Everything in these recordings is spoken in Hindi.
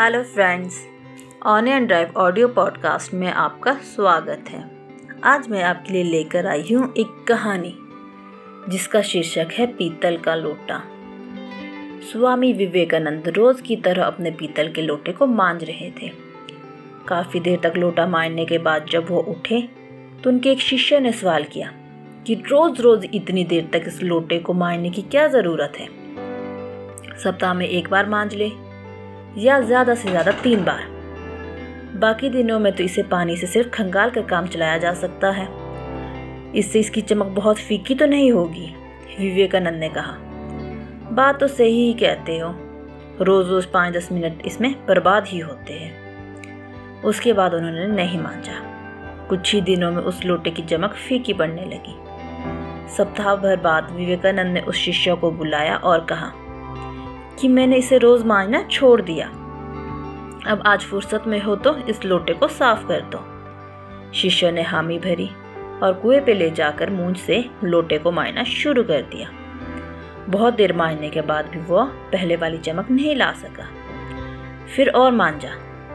Hello friends on and drive audio podcast में आपका स्वागत है। आज मैं आपके लिए लेकर आई हूँ एक कहानी, जिसका शीर्षक है पीतल का लोटा। स्वामी विवेकानंद रोज की तरह अपने पीतल के लोटे को मांझ रहे थे। काफ़ी देर तक लोटा मारने के बाद जब वो उठे तो उनके एक शिष्य ने सवाल किया कि रोज़ रोज़ इतनी देर तक इस लोटे को मारने की क्या ज़रूरत है? सप्ताह में एक बार मांझ ले या ज़्यादा से ज़्यादा तीन बार। बाकी दिनों में तो इसे पानी से सिर्फ़ खंगाल कर काम चलाया जा सकता है। इससे इसकी चमक बहुत फीकी तो नहीं होगी, विवेकानंद ने कहा। बात तो सही ही कहते हो। रोज़ रोज़ पाँच दस मिनट इसमें बर्बाद ही होते हैं। उसके बाद उन्होंने नहीं मांझा। कुछ ही दिनों में उस लोटे की चमक फीकी पड़ने लगी। सप्ताह भर बाद विवेकानंद ने उस शिष्य को बुलाया और कहा कि मैंने इसे रोज़ मांझना छोड़ दिया। अब आज फुर्सत में हो तो इस लोटे को साफ़ कर दो। शिष्य ने हामी भरी और कुएँ पे ले जाकर मूंछ से लोटे को मायना शुरू कर दिया। बहुत देर मांझने के बाद भी वह पहले वाली चमक नहीं ला सका। फिर और मांझा,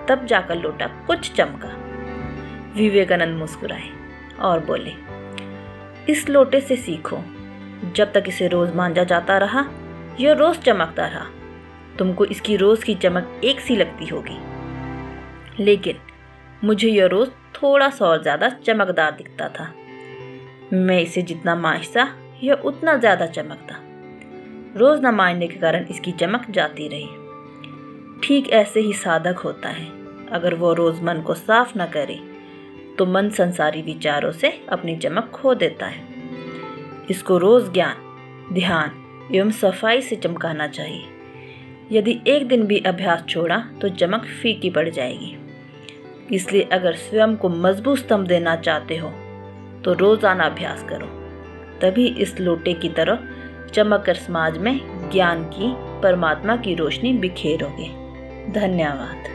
तब जाकर लोटा कुछ चमका। विवेकानंद मुस्कुराए और बोले, इस लोटे से सीखो। जब तक इसे रोज मांझा जाता रहा यह रोज चमकता रहा। तुमको इसकी रोज की चमक एक सी लगती होगी। लेकिन मुझे यह रोज थोड़ा सा और ज़्यादा चमकदार दिखता था। मैं इसे जितना मांझता, यह उतना ज़्यादा चमकता। रोज़ न मांझने के कारण इसकी चमक जाती रही। ठीक ऐसे ही साधक होता है। अगर वो रोज़ मन को साफ़ न करे तो मन संसारी विचारों से अपनी चमक खो देता है। इसको रोज़ ज्ञान, ध्यान एवं सफ़ाई से चमकाना चाहिए। यदि एक दिन भी अभ्यास छोड़ा तो चमक फीकी पड़ जाएगी। इसलिए अगर स्वयं को मज़बूत स्तंभ देना चाहते हो तो रोज़ाना अभ्यास करो। तभी इस लोटे की तरह चमक कर समाज में ज्ञान की, परमात्मा की रोशनी बिखेरोगे। धन्यवाद।